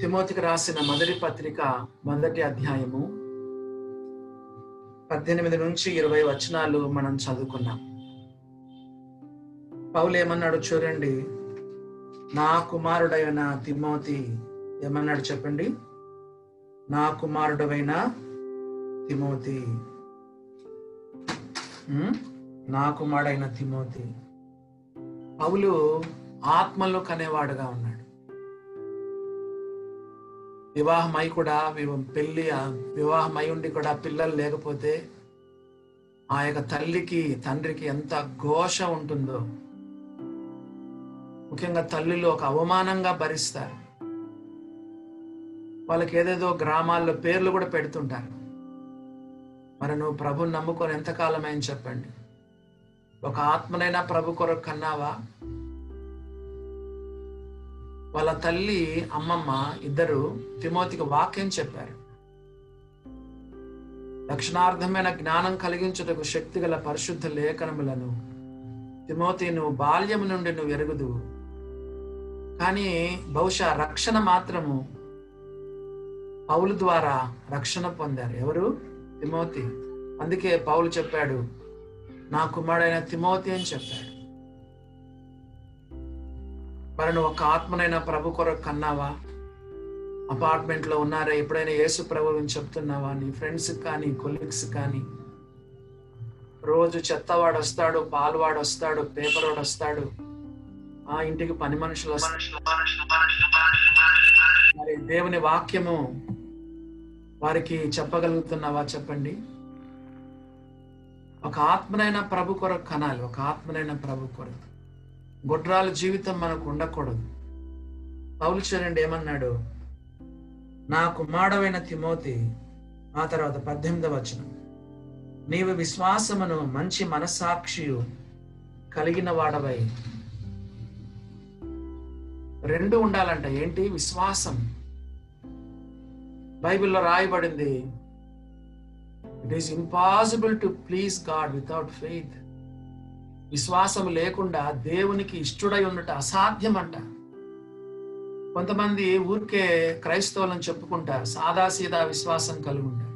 తిమోతికి రాసిన మొదటి పత్రిక మొదటి అధ్యాయము పద్దెనిమిది నుంచి ఇరవై వచనాలు మనం చదువుకున్నాం. పౌలు ఏమన్నాడు చూడండి నా కుమారుడైన తిమోతి ఏమన్నాడు చెప్పండి? నా కుమారుడైన తిమోతి. నా కుమారుడైన తిమోతి. పౌలు ఆత్మలో కనేవాడుగా ఉన్నాడు. వివాహమై కూడా పెళ్ళి వివాహమై ఉండి కూడా పిల్లలు లేకపోతే ఆ యొక్క తల్లికి తండ్రికి ఎంత ఘోష ఉంటుందో. ముఖ్యంగా తల్లులు ఒక అవమానంగా భరిస్తారు. వాళ్ళకి ఏదేదో గ్రామాల్లో పేర్లు కూడా పెడుతుంటారు. మరి నువ్వు ప్రభుని నమ్ముకొని ఎంతకాలం చెప్పండి. ఒక ఆత్మనైనా ప్రభు కొరకు కన్నావా? వాళ్ళ తల్లి అమ్మమ్మ ఇద్దరు తిమోతికి వాక్యం చెప్పారు. లక్షణార్థమైన జ్ఞానం కలిగించుటకు శక్తి గల పరిశుద్ధ లేఖనములను తిమోతి నువ్వు బాల్యము నుండి నువ్వు ఎరుగుదు. కానీ బహుశా రక్షణ మాత్రము పౌలు ద్వారా రక్షణ పొందారు. ఎవరు? తిమోతి. అందుకే పౌలు చెప్పాడు నా కుమారుడైన తిమోతి అని చెప్పాడు. మరి నువ్వు ఒక ఆత్మనైనా ప్రభు కొరకు కన్నావా? అపార్ట్మెంట్లో ఉన్నారా? ఎప్పుడైనా యేసు ప్రభు అని చెప్తున్నావా? నీ ఫ్రెండ్స్ కానీ కొలీగ్స్ కానీ. రోజు చెత్తవాడు వస్తాడు పాలువాడు వస్తాడు పేపర్ వాడు వస్తాడు. ఆ ఇంటికి పని మనుషులు వస్తారు మరి దేవుని వాక్యము వారికి చెప్పగలుగుతున్నావా చెప్పండి? ఒక ఆత్మనైన ప్రభు కొరకు కనాలి. ఒక ఆత్మనైన ప్రభు కొరకు. గుడ్రాల జీవితం మనకు ఉండకూడదు. పౌలు చరణ్ ఏమన్నాడు? నా కుమారుడైన తిమోతి ఆ తర్వాత పద్దెనిమిదవ వచనం. నీవు విశ్వాసమును మంచి మనస్సాక్షియు కలిగిన వాడవై. రెండు ఉండాలంట. ఏంటి? విశ్వాసం. బైబిల్లో రాయబడింది it is impossible to please God without faith విశ్వాసం లేకుండా దేవునికి ఇష్టడై ఉండట అసాధ్యం అంట కొంతమంది ఊరికే క్రైస్తవులను చెప్పుకుంటారు సాదాసీదా విశ్వాసం కలిగి ఉంటారు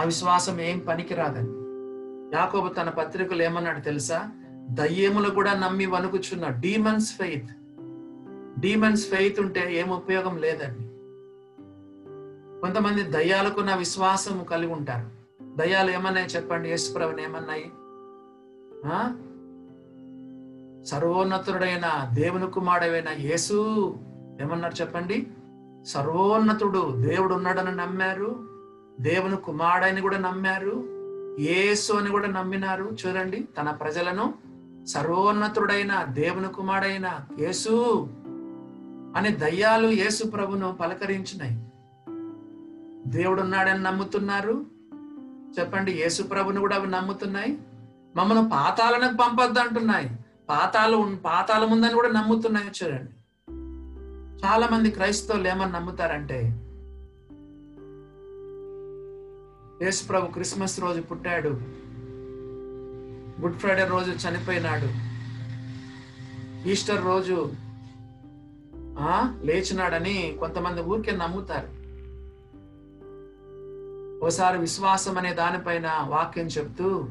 ఆ విశ్వాసం ఏం పనికిరాదని యాకోబు తన పత్రికలు ఏమన్నాడు తెలుసా? దయ్యములు కూడా నమ్మి వణుకుచున్న డీమన్స్ ఫెయిత్. డీమన్స్ ఫెయిత్ ఉంటే ఏం ఉపయోగం లేదండి. కొంతమంది దయ్యాలకున్న విశ్వాసం కలిగి ఉంటారు. దయ్యాలు ఏమన్నాయి చెప్పండి? యేసుప్రభుని ఏమన్నాయి? సర్వోన్నతుడైన దేవుని కుమారుడైన యేసు ఏమన్నారు చెప్పండి? సర్వోన్నతుడు దేవుడు ఉన్నాడని నమ్మారు దేవుని కుమారుడని కూడా నమ్మారు యేసు అని కూడా నమ్మినారు. చూడండి తన ప్రజలను సర్వోన్నతుడైన దేవుని కుమారుడైన యేసు అని దయ్యాలు యేసు ప్రభును పలకరించినాయి. దేవుడు ఉన్నాడని నమ్ముతున్నారు. చెప్పండి యేసు ప్రభును కూడా అవి నమ్ముతున్నాయి. మమ్మల్ని పాతాలనకు పంపొద్దు అంటున్నాయి పాతాలు పాతాల ఉందని కూడా నమ్ముతున్నాయి చూడండి. చాలా మంది క్రైస్తవులు ఏమని నమ్ముతారంటే యేసు ప్రభు క్రిస్మస్ రోజు పుట్టాడు. గుడ్ ఫ్రైడే రోజు చనిపోయినాడు. ఈస్టర్ రోజు ఆ లేచినాడని కొంతమంది ఊరికే నమ్ముతారు. ఓసారి విశ్వాసం అనే దానిపైన వాక్యం చెప్తూ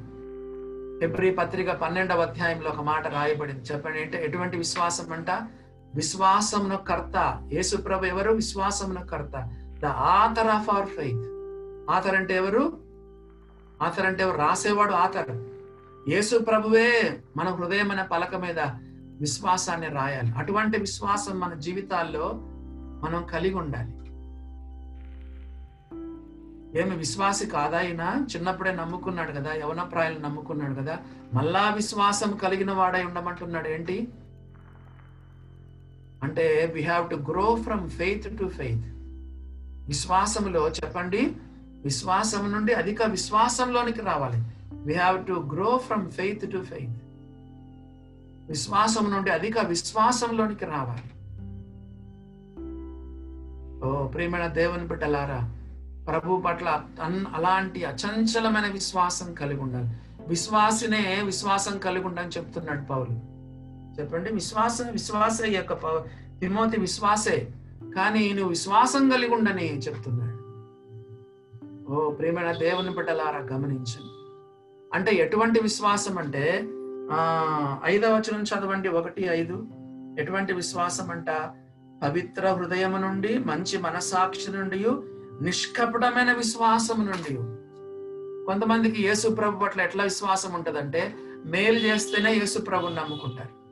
హెబ్రి పత్రిక పన్నెండవ అధ్యాయంలో ఒక మాట రాయబడింది. చెప్పండి అంటే ఎటువంటి విశ్వాసం అంట? విశ్వాసమును కర్త. యేసు ప్రభు ఎవరు? విశ్వాసమును కర్త. The author of our faith author అంటే ఎవరు? ఆథర్ అంటే ఎవరు? రాసేవాడు ఆథర్. యేసు ప్రభువే మన హృదయం అనే పలక మీద విశ్వాసాన్ని రాయాలి. అటువంటి విశ్వాసం మన జీవితాల్లో మనం కలిగి ఉండాలి. ఏమి విశ్వాసి కాదా ఆయన చిన్నప్పుడే నమ్ముకున్నాడు కదా యవనప్రాయాలు నమ్ముకున్నాడు కదా. మళ్ళా విశ్వాసం కలిగిన వాడై ఉండమంటున్నాడు ఏంటి? అంటే we have to grow from faith to faith విశ్వాసంలో చెప్పండి విశ్వాసం నుండి అధిక విశ్వాసంలోనికి రావాలి. We have to grow from faith to faith విశ్వాసం నుండి అధిక విశ్వాసంలోనికి రావాలి. ఓ ప్రేమైన దేవుని బిడ్డలారా ప్రభు పట్ల అన్- అలాంటి అచంచలమైన విశ్వాసం కలిగి ఉండాలి. విశ్వాసినే విశ్వాసం కలిగి ఉండని చెప్తున్నాడు పౌలు. చెప్పండి విశ్వాసం విశ్వాసే యొక్క తిమోతి విశ్వాసే. కానీ నువ్వు విశ్వాసం కలిగి ఉండని చెప్తున్నాడు. ఓ ప్రేమైన దేవుని బిడ్డలారా గమనించండి. అంటే ఎటువంటి విశ్వాసం అంటే ఆ ఐదవ వచనం చదవండి ఒకటి ఐదు. ఎటువంటి విశ్వాసం అంట? పవిత్ర హృదయము నుండి మంచి మనసాక్షి నుండి నిష్కపటమైన విశ్వాసం నుండి కొంతమందికి యేసు ప్రభు పట్ల ఎట్లా విశ్వాసం ఉంటుందంటే మేలు చేస్తేనే యేసు ప్రభుని నమ్ముకుంటారు.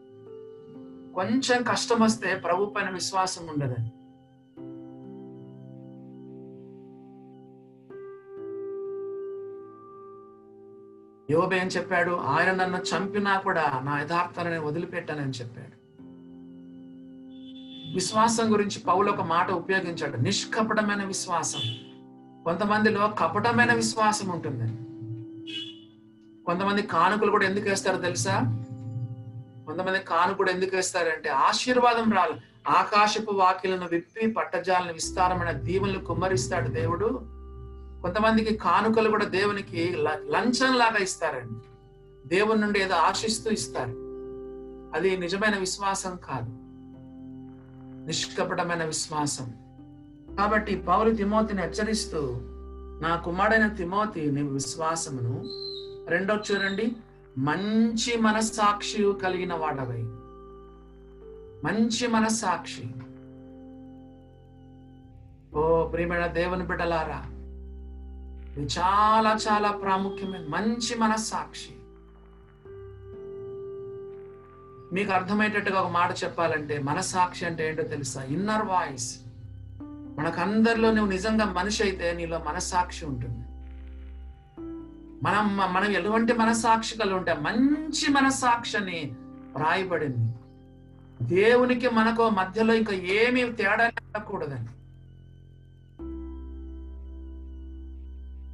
కొంచెం కష్టం వస్తే ప్రభు పైన విశ్వాసం ఉండదని యోబేం చెప్పాడు? ఆయన నన్ను చంపినా కూడా నా యథార్థాన్ని వదిలిపెట్టానని చెప్పాడు. విశ్వాసం గురించి పౌలు ఒక మాట ఉపయోగించాడు. నిష్కపటమైన విశ్వాసం. కొంతమందిలో కపటమైన విశ్వాసం ఉంటుంది. కొంతమంది కానుకలు కూడా ఎందుకు వేస్తారో తెలుసా? కొంతమంది కానుకలు ఎందుకు వేస్తారంటే ఆశీర్వాదం రాలి. ఆకాశపు వాకిలను విప్పి పట్టజాలను విస్తారమైన దీవులను కుమ్మరిస్తాడు దేవుడు. కొంతమందికి కానుకలు కూడా దేవునికి లంచం లాగా ఇస్తారండి. దేవుని నుండి ఏదో ఆశిస్తూ ఇస్తారు. అది నిజమైన విశ్వాసం కాదు. నిష్కపటమైన విశ్వాసం. కాబట్టి పౌరు తిమోతిని హెచ్చరిస్తూ నా కుమారుడైన తిమోతి నీ విశ్వాసమును రెండో చూడండి. మంచి మనస్సాక్షి కలిగిన వాడవై. మంచి మనస్సాక్షి. ఓ ప్రియమైన దేవుని బిడ్డలారా ఇది చాలా చాలా ప్రాముఖ్యమైన మంచి మనస్సాక్షి. మీకు అర్థమయ్యేటట్టుగా ఒక మాట చెప్పాలంటే మనస్సాక్షి అంటే ఏంటో తెలుసా? ఇన్నర్ వాయిస్ మనకందరిలో నువ్వు నిజంగా మనిషి అయితే నీలో మనస్సాక్షి ఉంటుంది. మనం మనం ఎటువంటి మనస్సాక్షి కలిగి ఉంటే మంచి మనస్సాక్షి అని రాయబడింది. దేవునికి మనకు మధ్యలో ఇంకా ఏమీ తేడా ఉండకూడదండి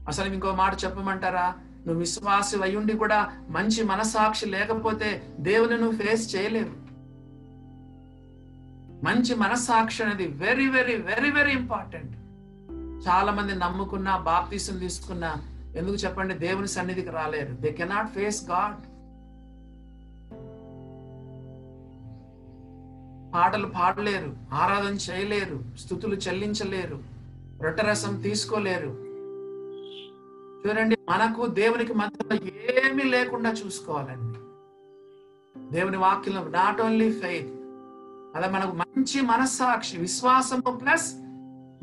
అసలు ఇంకో మాట చెప్పమంటారా? నువ్వు విశ్వాసులు అయ్యుండి కూడా మంచి మనసాక్షి లేకపోతే దేవుని నువ్వు ఫేస్ చేయలేవు. మంచి మనస్సాక్షి అనేది very very very very important చాలా మంది నమ్ముకున్నా బాప్తీసం తీసుకున్నా ఎందుకు చెప్పండి? దేవుని సన్నిధికి రాలేరు. దే కెనాట్ ఫేస్ గాడ్ పాటలు పాడలేరు ఆరాధన చేయలేరు స్థుతులు చెల్లించలేరు రొట్టరసం తీసుకోలేరు. చూడండి మనకు దేవునికి మధ్యలో ఏమీ లేకుండా చూసుకోవాలండి. దేవుని వాక్యం నాట్ ఓన్లీ ఫెయిత్ అదే మనకు మంచి మనస్సాక్షి విశ్వాసము ప్లస్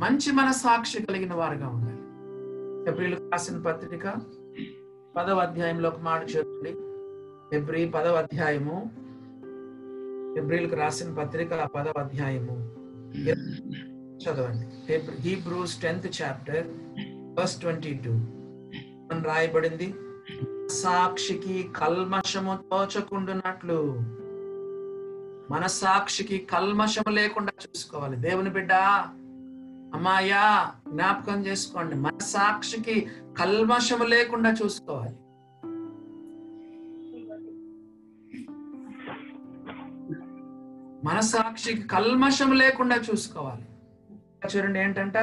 మంచి మనస్సాక్షి కలిగిన వారుగా ఉండాలి. ఎబ్రిల్ రాసిన పత్రిక పదవ అధ్యాయంలో ఒక మాట చూడండి ఎబ్రి పదవ అధ్యాయము ఎబ్రిల్కి రాసిన పత్రిక పదవ అధ్యాయము. చదవండి. Hebrews tenth chapter first twenty two. రాయబడింది. సాక్షికి కల్మషము తోచకుండునట్లు. మన సాక్షికి కల్మషము లేకుండా చూసుకోవాలి. దేవుని బిడ్డ అమ్మాయా జ్ఞాపకం చేసుకోండి. మన సాక్షికి కల్మషము లేకుండా చూసుకోవాలి. మన సాక్షికి కల్మషం లేకుండా చూసుకోవాలి. చూడండి ఏంటంట?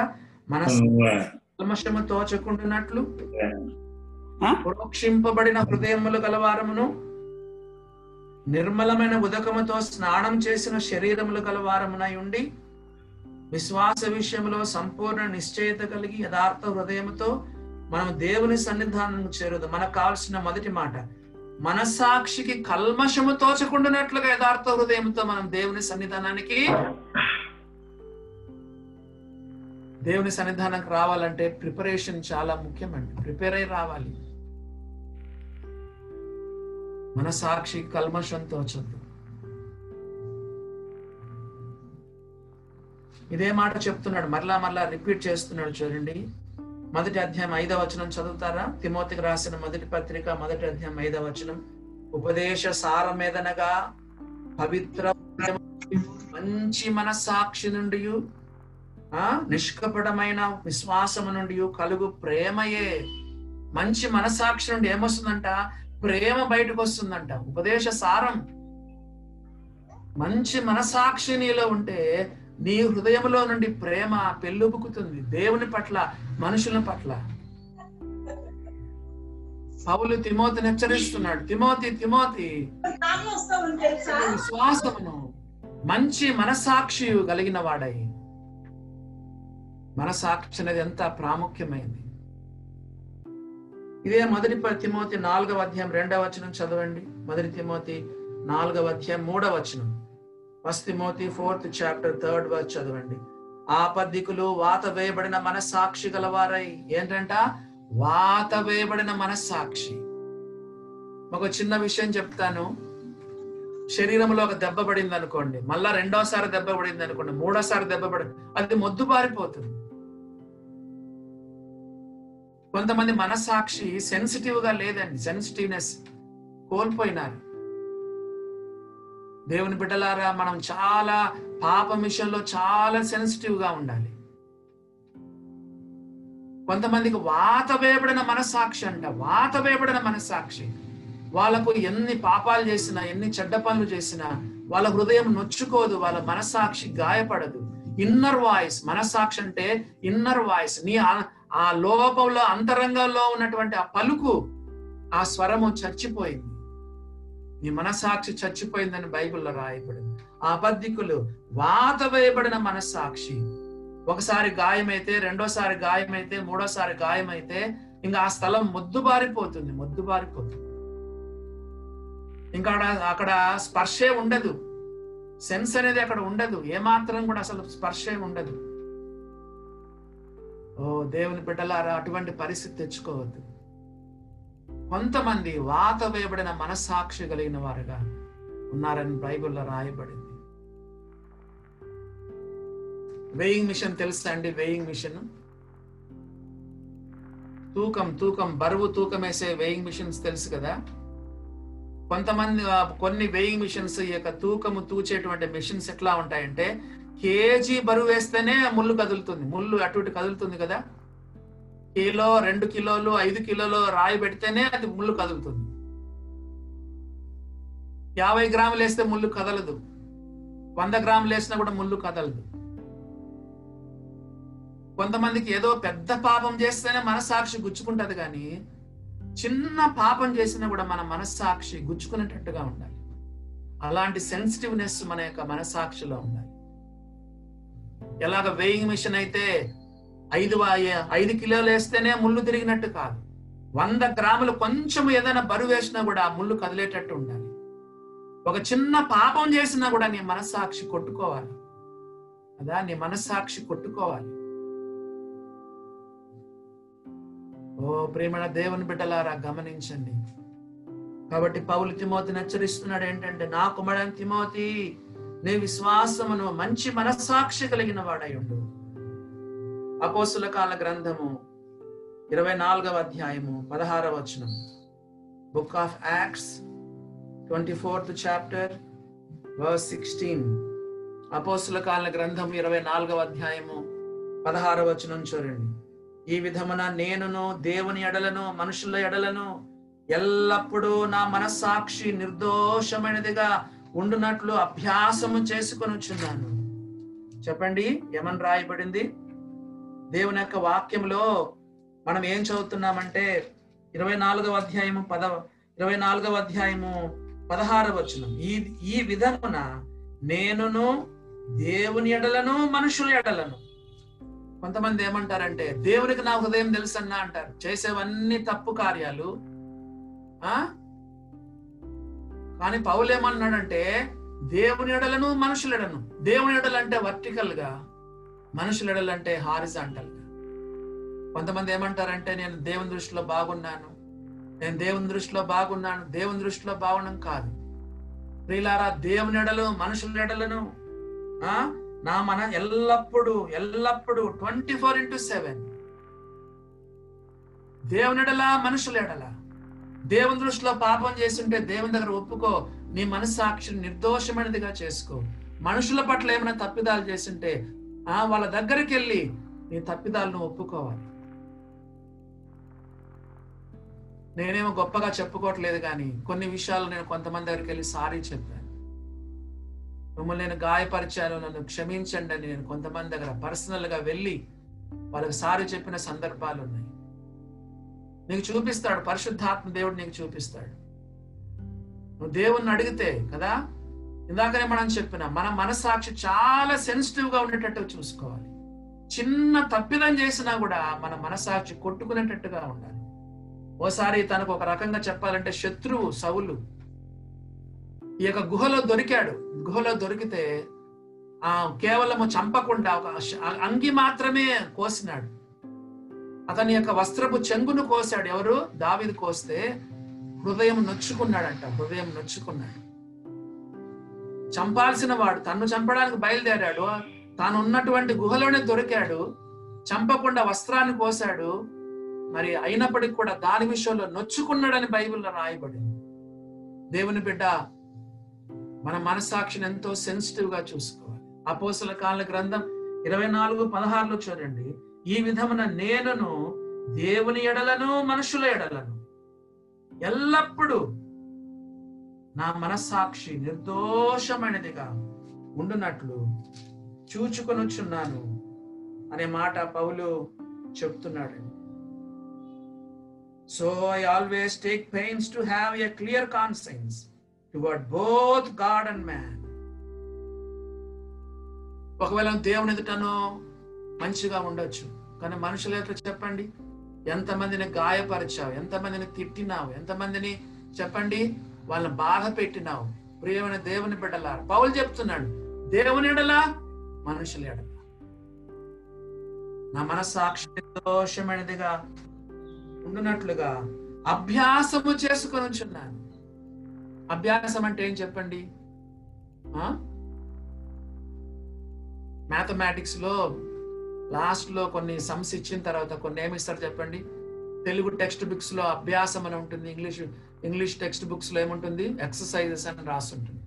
మన కల్మషము తోచకుండునట్లు ప్రోక్షింపబడిన హృదయములు గలవారమును నిర్మలమైన ఉదకముతో స్నానం చేసిన శరీరములు గలవారమునై ఉండి విశ్వాస విషయంలో సంపూర్ణ నిశ్చయత కలిగి యథార్థ హృదయముతో మనం దేవుని సన్నిధానం చేరుదు. మనకు కావాల్సిన మొదటి మాట మనసాక్షికి కల్మషము తోచకుండానట్లుగా యథార్థ హృదయంతో మనం దేవుని సన్నిధానానికి దేవుని సన్నిధానానికి రావాలంటే ప్రిపరేషన్ చాలా ముఖ్యమండి. ప్రిపేర్ అయి రావాలి. మన సాక్షి కల్మషంతో తోచద్దు ఇదే మాట చెప్తున్నాడు. మరలా మరలా రిపీట్ చేస్తున్నాడు చూడండి. మొదటి అధ్యాయం ఐదవ వచనం చదువుతారా? తిమోతికి రాసిన మొదటి పత్రిక మొదటి అధ్యాయం ఐదవ వచనం. ఉపదేశ సారమేదనగా? పవిత్ర మంచి మనస్సాక్షి నుండి ఆ? నిష్కపటమైన విశ్వాసము నుండి కలుగు ప్రేమయే. మంచి మనసాక్షి నుండి ఏమొస్తుందంట? ప్రేమ బయటకు వస్తుందంట ఉపదేశ సారం. మంచి మనసాక్షి నీలో ఉంటే నీ హృదయంలో నుండి ప్రేమ పెళ్ళుబుకుతుంది. దేవుని పట్ల మనుషుల పట్ల. పౌలు తిమోతిని హెచ్చరిస్తున్నాడు. Timothy Timothy. విశ్వాసమును మంచి మనసాక్షి కలిగిన వాడై. మనసాక్షి అనేది ఎంత ప్రాముఖ్యమైంది. ఇదే మొదటి తిమోతి నాలుగవ అధ్యాయం రెండవ వచనం చదవండి. మొదటి తిమోతి నాలుగవ అధ్యాయం మూడవ వచనం. First Timothy fourth chapter third verse చదవండి. ఆపద్దికులు వాత వేయబడిన మనస్సాక్షి గలవారై. ఏంటంట? వాత వేయబడిన మనస్సాక్షి. ఒక చిన్న విషయం చెప్తాను. శరీరంలో ఒక దెబ్బ పడింది అనుకోండి మళ్ళా రెండోసారి దెబ్బ పడింది అనుకోండి మూడోసారి దెబ్బ పడింది అది మొద్దు పారిపోతుంది. కొంతమంది మనస్సాక్షి సెన్సిటివ్గా లేదండి సెన్సిటివ్నెస్ కోల్పోయినారు. దేవుని బిడ్డలారా మనం చాలా పాప విషయంలో చాలా సెన్సిటివ్గా ఉండాలి. కొంతమందికి వాత వేయబడిన మనస్సాక్షి అంట వాత వేయబడిన మనస్సాక్షి. వాళ్ళకు ఎన్ని పాపాలు చేసినా ఎన్ని చెడ్డ పనులు చేసినా వాళ్ళ హృదయం నొచ్చుకోదు వాళ్ళ మనస్సాక్షి గాయపడదు. ఇన్నర్ వాయిస్ మనస్సాక్షి అంటే ఇన్నర్ వాయిస్ నీ ఆ- లోపంలో అంతరంగంలో ఉన్నటువంటి ఆ పలుకు ఆ స్వరము చచ్చిపోయింది. మీ మనస్సాక్షి చచ్చిపోయిందని బైబిల్లో రాయబడింది. ఆ అబద్ధికులు వాత వేయబడిన మనస్సాక్షి. ఒకసారి గాయమైతే రెండోసారి గాయమైతే మూడోసారి గాయమైతే ఇంకా ఆ స్థలం మొద్దుబారిపోతుంది మొద్దుబారిపోతుంది. ఇంకా అక్కడ అక్కడ స్పర్శే ఉండదు. సెన్స్ అనేది అక్కడ ఉండదు. ఏమాత్రం కూడా అసలు స్పర్శే ఉండదు. ఓ దేవుని బిడ్డలారా అటువంటి పరిస్థితి తెచ్చుకోవద్దు. కొంతమంది వాత వేయబడిన మనస్సాక్షి కలిగిన వారుగా ఉన్నారని బైబిల్లో రాయబడింది. వెయింగ్ మిషన్ తెలుసా అండి? Weighing machine. తూకం తూకం బరువు తూకం వేసే వెయింగ్ మిషన్స్ తెలుసు కదా? కొంతమంది కొన్ని వెయింగ్ మిషన్స్ ఈ యొక్క తూకము తూచేటువంటి మిషన్స్ ఎట్లా ఉంటాయంటే కేజీ బరువు వేస్తేనే ముళ్ళు కదులుతుంది. ముళ్ళు అటు ఇటు కదులుతుంది కదా. కిలో రెండు కిలోలు ఐదు కిలోలు రాయి పెడితేనే అది ముళ్ళు కదులుతుంది. యాభై గ్రాములు వేస్తే ముళ్ళు కదలదు. వంద గ్రాములు వేసినా కూడా ముళ్ళు కదలదు. కొంతమందికి ఏదో పెద్ద పాపం చేస్తేనే మనస్సాక్షి గుచ్చుకుంటది కానీ చిన్న పాపం చేసినా కూడా మన మనస్సాక్షి గుచ్చుకునేటట్టుగా ఉండాలి. అలాంటి సెన్సిటివ్నెస్ మన యొక్క మనస్సాక్షిలో ఉండాలి. ఎలాగ వేయింగ్ మిషన్ అయితే ఐదు ఐదు కిలోలు వేస్తేనే ముళ్ళు తిరిగినట్టు కాదు. వంద గ్రాములు కొంచెం ఏదైనా బరువు వేసినా కూడా ఆ ముళ్ళు కదిలేటట్టు ఉండాలి. ఒక చిన్న పాపం చేసినా కూడా నీ మనస్సాక్షి కొట్టుకోవాలి. కదా నీ మనస్సాక్షి కొట్టుకోవాలి. ఓ ప్రేమణ దేవుని బిడ్డలారా గమనించండి. కాబట్టి పౌలు తిమోతిని హెచ్చరిస్తున్నాడు ఏంటంటే నా కుమారుడు తిమోతి నీ విశ్వాసమును మంచి మనస్సాక్షి కలిగిన వాడై అపోసుల కాల గ్రంథము ఇరవై నాలుగవ అధ్యాయము పదహారవ వచనం. Book of Acts twenty fourth chapter verse sixteen అపోసుల కాల గ్రంథం ఇరవై నాలుగవ అధ్యాయము పదహారవ వచనం చూడండి. ఈ విధమున నేనును దేవుని ఎడలను మనుషుల ఎడలను ఎల్లప్పుడూ నా మనస్సాక్షి నిర్దోషమైనదిగా ఉండునట్లు అభ్యాసము వచ్చున్నాను చెప్పండి ఏమని రాయబడింది? దేవుని యొక్క వాక్యంలో మనం ఏం చదువుతున్నామంటే ఇరవై నాలుగవ అధ్యాయము పద ఇరవై నాలుగవ అధ్యాయము పదహారవ వచనం. ఈ ఈ విధమున నేనును దేవుని ఎడలను మనుషుల ఎడలను. కొంతమంది ఏమంటారంటే దేవునికి నా హృదయం తెలుసన్నా అంటారు. చేసేవన్నీ తప్పు కార్యాలు ఆ? కానీ పౌలు ఏమన్నాడంటే దేవుని ఎడలను మనుషులెడను. దేవుని ఎడలంటే వర్టికల్గా వర్టికల్గా మనుషుల హారిజాంటల్గా కొంతమంది ఏమంటారంటే నేను దేవుని దృష్టిలో బాగున్నాను. నేను దేవుని దృష్టిలో బాగున్నాను. దేవుని దృష్టిలో బాగుండం కాదు. ప్రియులారా దేవుని ఎడలు మనుషుల ఎడలను ఆ నా మన ఎల్లప్పుడూ ఎల్లప్పుడూ ట్వంటీ ఫోర్ ఇంటూ సెవెన్. దేవుని ఎడలా మనుషుల ఎడలా? దేవుని దృష్టిలో పాపం చేస్తుంటే దేవుని దగ్గర ఒప్పుకో. నీ మనస్సాక్షిని నిర్దోషమైనదిగా చేసుకో. మనుషుల పట్ల ఏమైనా తప్పిదాలు చేస్తుంటే ఆ వాళ్ళ దగ్గరికి వెళ్ళి నీ తప్పిదాలను ఒప్పుకోవాలి. నేనేమో గొప్పగా చెప్పుకోవట్లేదు కానీ కొన్ని విషయాలు నేను కొంతమంది దగ్గరికి వెళ్ళి సారీ చెప్పాను. మిమ్మల్ని నేను గాయపరిచాను నన్ను క్షమించండి అని నేను కొంతమంది దగ్గర పర్సనల్గా వెళ్ళి వాళ్ళకి సారీ చెప్పిన సందర్భాలు ఉన్నాయి. నీకు చూపిస్తాడు పరిశుద్ధాత్మ దేవుడు నీకు చూపిస్తాడు. నువ్వు దేవుణ్ణి అడిగితే కదా? ఇందాకనే మనం చెప్పిన మన మనసాక్షి చాలా సెన్సిటివ్గా ఉండేటట్టు చూసుకోవాలి. చిన్న తప్పిదం చేసినా కూడా మన మనసాక్షి కొట్టుకునేటట్టుగా ఉండాలి. ఓసారి తనకు ఒక రకంగా చెప్పాలంటే శత్రువు సవులు ఈ యొక్క గుహలో దొరికాడు. గుహలో దొరికితే ఆ కేవలము చంపకుండా ఒక అంగి మాత్రమే కోసినాడు. అతని యొక్క వస్త్రపు చెంగును కోసాడు ఎవరు? దావిది కోస్తే హృదయం నొచ్చుకున్నాడంట హృదయం నొచ్చుకున్నాడు. చంపాల్సిన వాడు తన్ను చంపడానికి బయలుదేరాడు తాను ఉన్నటువంటి గుహలోనే దొరికాడు చంపకుండా వస్త్రాన్ని కోసాడు మరి అయినప్పటికీ కూడా దాని విషయంలో నొచ్చుకున్నాడని బైబిల్లో రాయబడింది. దేవుని బిడ్డ మన మనసాక్షిని ఎంతో సెన్సిటివ్గా చూసుకోవాలి. అపోసల కాల గ్రంథం ఇరవై నాలుగు పదహారులో చూడండి. ఈ విధమున నేనును దేవుని ఎడలను మనుషుల ఎడలను ఎల్లప్పుడూ నా మనస్సాక్షి నిర్దోషమైనదిగా ఉండునట్లు చూచుకొనుచున్నాను అనే మాట పౌలు చెప్తున్నాడు. So I always take pains to have a clear conscience toward both God and man ఒకవేళ దేవుని ఎదుటను మంచిగా ఉండొచ్చు. కానీ మనుషుల యొక్క చెప్పండి? ఎంతమందిని గాయపరిచావు? ఎంతమందిని తిట్టినావు? ఎంతమందిని చెప్పండి? వాళ్ళని బాధ పెట్టినావు. ప్రియమైన దేవుని బిడ్డలా పౌలు చెప్తున్నాడు దేవుని ఎడలా మనుషుల ఎడలా. నా మనస్సాక్షి దోషమైనదిగా ఉండునట్లుగా అభ్యాసము చేసుకొని ఉంచున్నాను. అభ్యాసం అంటే ఏం చెప్పండి? మ్యాథమెటిక్స్లో లాస్ట్లో కొన్ని సమ్స్ ఇచ్చిన తర్వాత కొన్ని ఏమి ఇస్తారు చెప్పండి? తెలుగు టెక్స్ట్ బుక్స్లో అభ్యాసం అని ఉంటుంది ఇంగ్లీష్ ఇంగ్లీష్ టెక్స్ట్ బుక్స్లో ఏముంటుంది? ఎక్సర్సైజెస్ అని రాస్తుంటుంది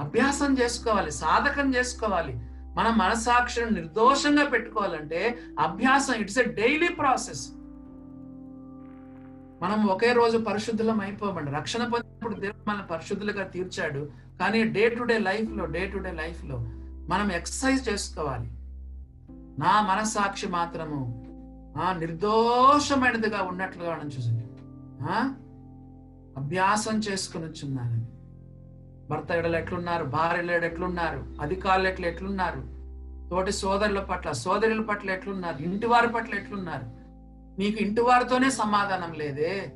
అభ్యాసం చేసుకోవాలి సాధకం చేసుకోవాలి. మన మనసాక్షిని నిర్దోషంగా పెట్టుకోవాలంటే అభ్యాసం ఇట్స్ ఎ డైలీ ప్రాసెస్ మనం ఒకే రోజు పరిశుద్ధులం అయిపోమండి. రక్షణ పొందినప్పుడు దేవుడు మన పరిశుద్ధులుగా తీర్చాడు. కానీ డే టు డే లైఫ్లో డే టు డే లైఫ్లో మనం ఎక్సర్సైజ్ చేసుకోవాలి. నా మనస్సాక్షి మాత్రము ఆ నిర్దోషమైనదిగా ఉన్నట్లుగా మనం చూసింది. అభ్యాసం చేసుకుని వచ్చున్నాను భర్త ఎడలు ఎట్లున్నారు? భార్యలు ఎట్లున్నారు? అధికారులు ఎట్లు ఎట్లున్నారు? తోటి సోదరుల పట్ల సోదరుల పట్ల ఎట్లున్నారు? ఇంటి వారి పట్ల ఎట్లున్నారు? నీకు ఇంటి వారితోనే సమాధానం లేదే.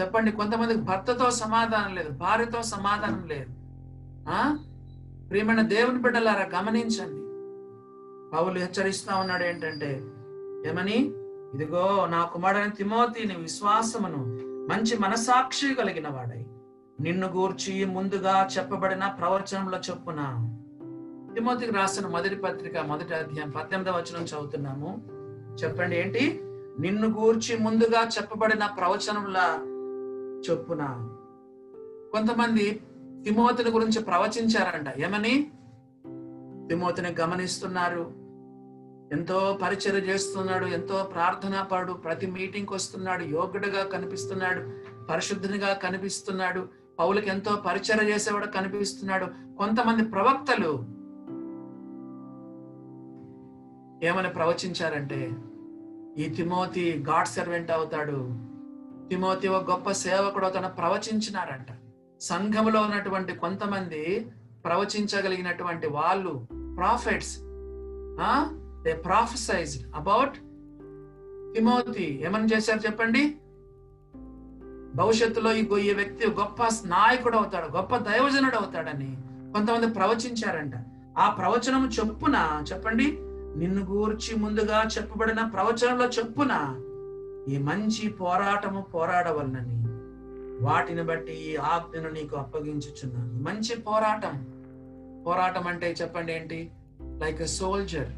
చెప్పండి కొంతమందికి భర్తతో సమాధానం లేదు భార్యతో సమాధానం లేదు. ప్రియమైన దేవుని బిడ్డలారా గమనించండి. పౌలు హెచ్చరిస్తా ఉన్నాడు ఏంటంటే ఏమని? ఇదిగో నా కుమారుడైన తిమోతిని విశ్వాసమును మంచి మనసాక్షి కలిగిన వాడై. నిన్ను గూర్చి ముందుగా చెప్పబడిన ప్రవచనంలో చొప్పున. తిమోతికి రాసిన మొదటి పత్రిక మొదటి అధ్యాయం పద్దెనిమిదవ వచనం చదువుతున్నాము. చెప్పండి ఏంటి? నిన్ను గూర్చి ముందుగా చెప్పబడిన ప్రవచనంలా చొప్పున. కొంతమంది తిమోతిని గురించి ప్రవచించారంట. ఏమని? తిమోతిని గమనిస్తున్నారు. ఎంతో పరిచయం చేస్తున్నాడు ఎంతో ప్రార్థనా పాడు ప్రతి మీటింగ్కి వస్తున్నాడు యోగ్యుడిగా కనిపిస్తున్నాడు పరిశుద్ధునిగా కనిపిస్తున్నాడు పౌలకి ఎంతో పరిచయం చేసేవాడు కనిపిస్తున్నాడు. కొంతమంది ప్రవక్తలు ఏమని ప్రవచించారంటే ఈ తిమోతి గాడ్ సర్వెంట్ అవుతాడు తిమోతి ఒక గొప్ప సేవకుడు అవుతాడు ప్రవచించినారంట సంఘములో ఉన్నటువంటి కొంతమంది ప్రవచించగలిగినటువంటి వాళ్ళు prophets they prophesize about Timothy ఏమని చేశారు చెప్పండి? భవిష్యత్తులో ఈ ఈ వ్యక్తి గొప్ప నాయకుడు అవుతాడు గొప్ప దైవజనుడు అవుతాడని కొంతమంది ప్రవచించారంట. ఆ ప్రవచనం చెప్పున చెప్పండి? నిన్ను గూర్చి ముందుగా చెప్పబడిన ప్రవచనంలో చెప్పున ఈ మంచి పోరాటము పోరాడవలనని వాటిని బట్టి ఈ ఆజ్ఞను నీకు అప్పగించుచున్నాను. మంచి పోరాటం. పోరాటం అంటే చెప్పండి ఏంటి? లైక్ ఎ సోల్జర్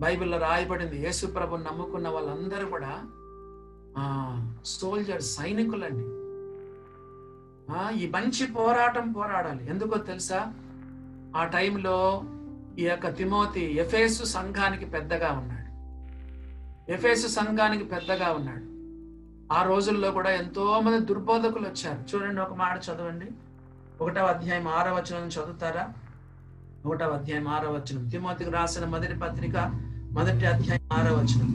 బైబిల్లో రాయబడింది. యేసు ప్రభు నమ్ముకున్న వాళ్ళందరూ కూడా సోల్జర్ సైనికులండి. ఈ మంచి పోరాటం పోరాడాలి. ఎందుకో తెలుసా? ఆ టైంలో ఈ యొక్క తిమోతి ఎఫేసు సంఘానికి పెద్దగా ఉన్నాడు. ఎఫేసు సంఘానికి పెద్దగా ఉన్నాడు. ఆ రోజుల్లో కూడా ఎంతో మంది దుర్బోధకులు వచ్చారు. చూడండి ఒక మాట చదవండి. ఒకటవ అధ్యాయం ఆరో వచనం చదువుతారా? ఒకటవ అధ్యాయం ఆరో వచనం. తిమోతికి రాసిన మొదటి పత్రిక మొదటి అధ్యాయం ఆరవచనం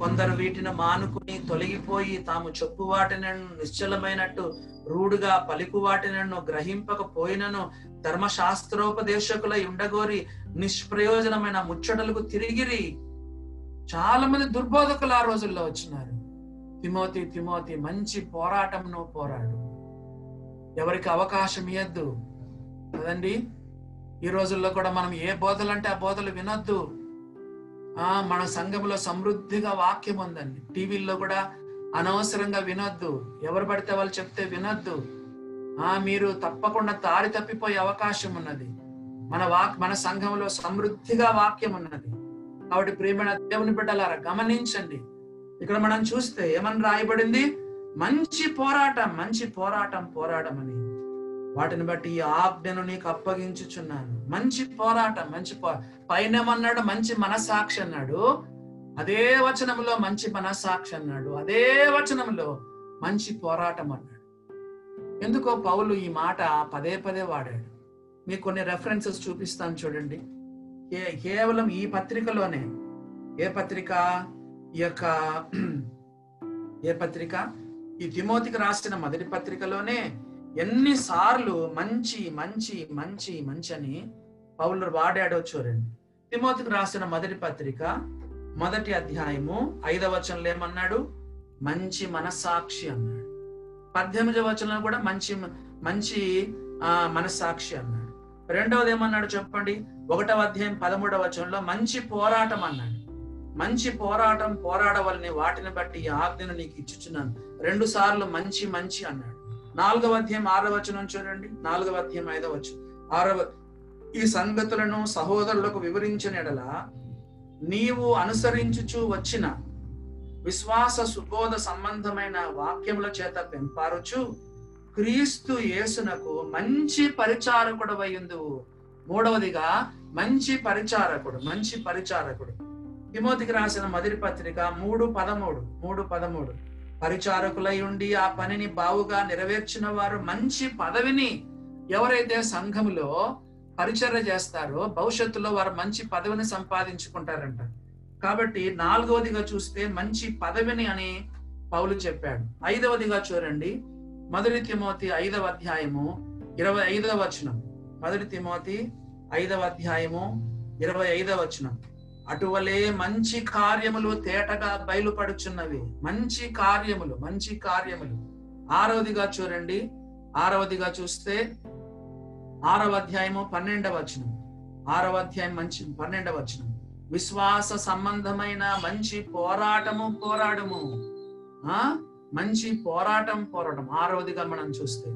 కొందరు వీటిని మానుకుని తొలగిపోయి తాము చెప్పు వాటిని నిశ్చలమైనట్టు రూడుగా పలుకు వాటినను గ్రహింపకపోయినను ధర్మశాస్త్రోపదేశకులై ఉండగోరి నిష్ప్రయోజనమైన ముచ్చటలకు తిరిగిరి. చాలా మంది దుర్బోధకులు ఆ రోజుల్లో వచ్చినారు. తిమోతి తిమోతి మంచి పోరాటంను పోరాడు. ఎవరికి అవకాశం ఇవ్వద్దు కదండి? ఈ రోజుల్లో కూడా మనం ఏ బోధలు అంటే ఆ బోధలు వినొద్దు. ఆ మన సంఘంలో సమృద్ధిగా వాక్యం ఉందండి. టీవీల్లో కూడా అనవసరంగా వినొద్దు. ఎవరు పడితే వాళ్ళు చెప్తే వినొద్దు. ఆ మీరు తప్పకుండా దారి తప్పిపోయే అవకాశం ఉన్నది. మన వాక్ మన సంఘంలో సమృద్ధిగా వాక్యం ఉన్నది. కాబట్టి ప్రేమ దేవుని బిడ్డలారా గమనించండి. ఇక్కడ మనం చూస్తే ఏమని రాయబడింది? మంచి పోరాటం మంచి పోరాటం పోరాడమని వాటిని బట్టి ఈ ఆజ్ఞను నీకు అప్పగించుచున్నాను. మంచి పోరాటం మంచి పో పైనమన్నాడు మంచి మనసాక్షి అన్నాడు. అదే వచనంలో మంచి మనసాక్షి అన్నాడు. అదే వచనంలో మంచి పోరాటం అన్నాడు. ఎందుకో పౌలు ఈ మాట పదే పదే వాడాడు. మీకు కొన్ని రెఫరెన్సెస్ చూపిస్తాను చూడండి. ఏ కేవలం ఈ పత్రికలోనే. ఏ పత్రిక? ఈ యొక్క ఏ పత్రిక? ఈ తిమోతికి రాసిన మొదటి పత్రికలోనే ఎన్నిసార్లు మంచి మంచి మంచి మంచి అని పౌలు వాడాడో చూడండి. తిమోతికి రాసిన మొదటి పత్రిక మొదటి అధ్యాయము ఐదవ వచనంలో ఏమన్నాడు? మంచి మనసాక్షి అన్నాడు. పద్దెనిమిదవ వచనంలో కూడా మంచి మంచి ఆ మనస్సాక్షి అన్నాడు. రెండవది ఏమన్నాడు చెప్పండి? ఒకటవ అధ్యాయం పదమూడవ వచనంలో మంచి పోరాటం అన్నాడు. మంచి పోరాటం పోరాడవలని వాటిని బట్టి ఈ ఆజ్ఞను నీకు ఇచ్చుచున్నాను. రెండు సార్లు మంచి మంచి అన్నాడు. నాలుగవ అధ్యాయం ఆరవ వచనం చూడండి. నాలుగవ అధ్యాయం ఐదవ వచనం. ఆరవ ఈ సంగతులను సహోదరులకు వివరించిన ఎడల నీవు అనుసరించుచు వచ్చిన విశ్వాస సుబోధ సంబంధమైన వాక్యముల చేత పెంపారుచు క్రీస్తు యేసునకు మంచి పరిచారకుడు అయ్యుందువు మూడవదిగా మంచి పరిచారకుడు మంచి పరిచారకుడు. తిమోతికి రాసిన మొదటి పత్రిక మూడు పదమూడు మూడు పదమూడు. పరిచారకులై ఉండి ఆ పనిని బావుగా నెరవేర్చిన వారు మంచి పదవిని ఎవరైతే సంఘములో పరిచర్య చేస్తారో భవిష్యత్తులో వారు మంచి పదవిని సంపాదించుకుంటారంట. కాబట్టి నాలుగవదిగా చూస్తే మంచి పదవిని అని పౌలు చెప్పాడు. ఐదవదిగా చూడండి. మొదటి తిమోతి ఐదవ అధ్యాయము ఇరవై ఐదవ వచనం. మొదటి తిమోతి ఐదవ అధ్యాయము ఇరవై ఐదవ వచనం. అటువలే మంచి కార్యములు తేటగా బయలుపడుచున్నవి. మంచి కార్యములు మంచి కార్యములు. ఆరవదిగా చూడండి. ఆరవదిగా చూస్తే ఆరవ అధ్యాయము పన్నెండవ వచనం ఆరవ అధ్యాయం మంచి పన్నెండవ వచనం విశ్వాస సంబంధమైన మంచి పోరాటము పోరాడము ఆ? మంచి పోరాటం పోరాటం. ఆరవదిగా మనం చూస్తే.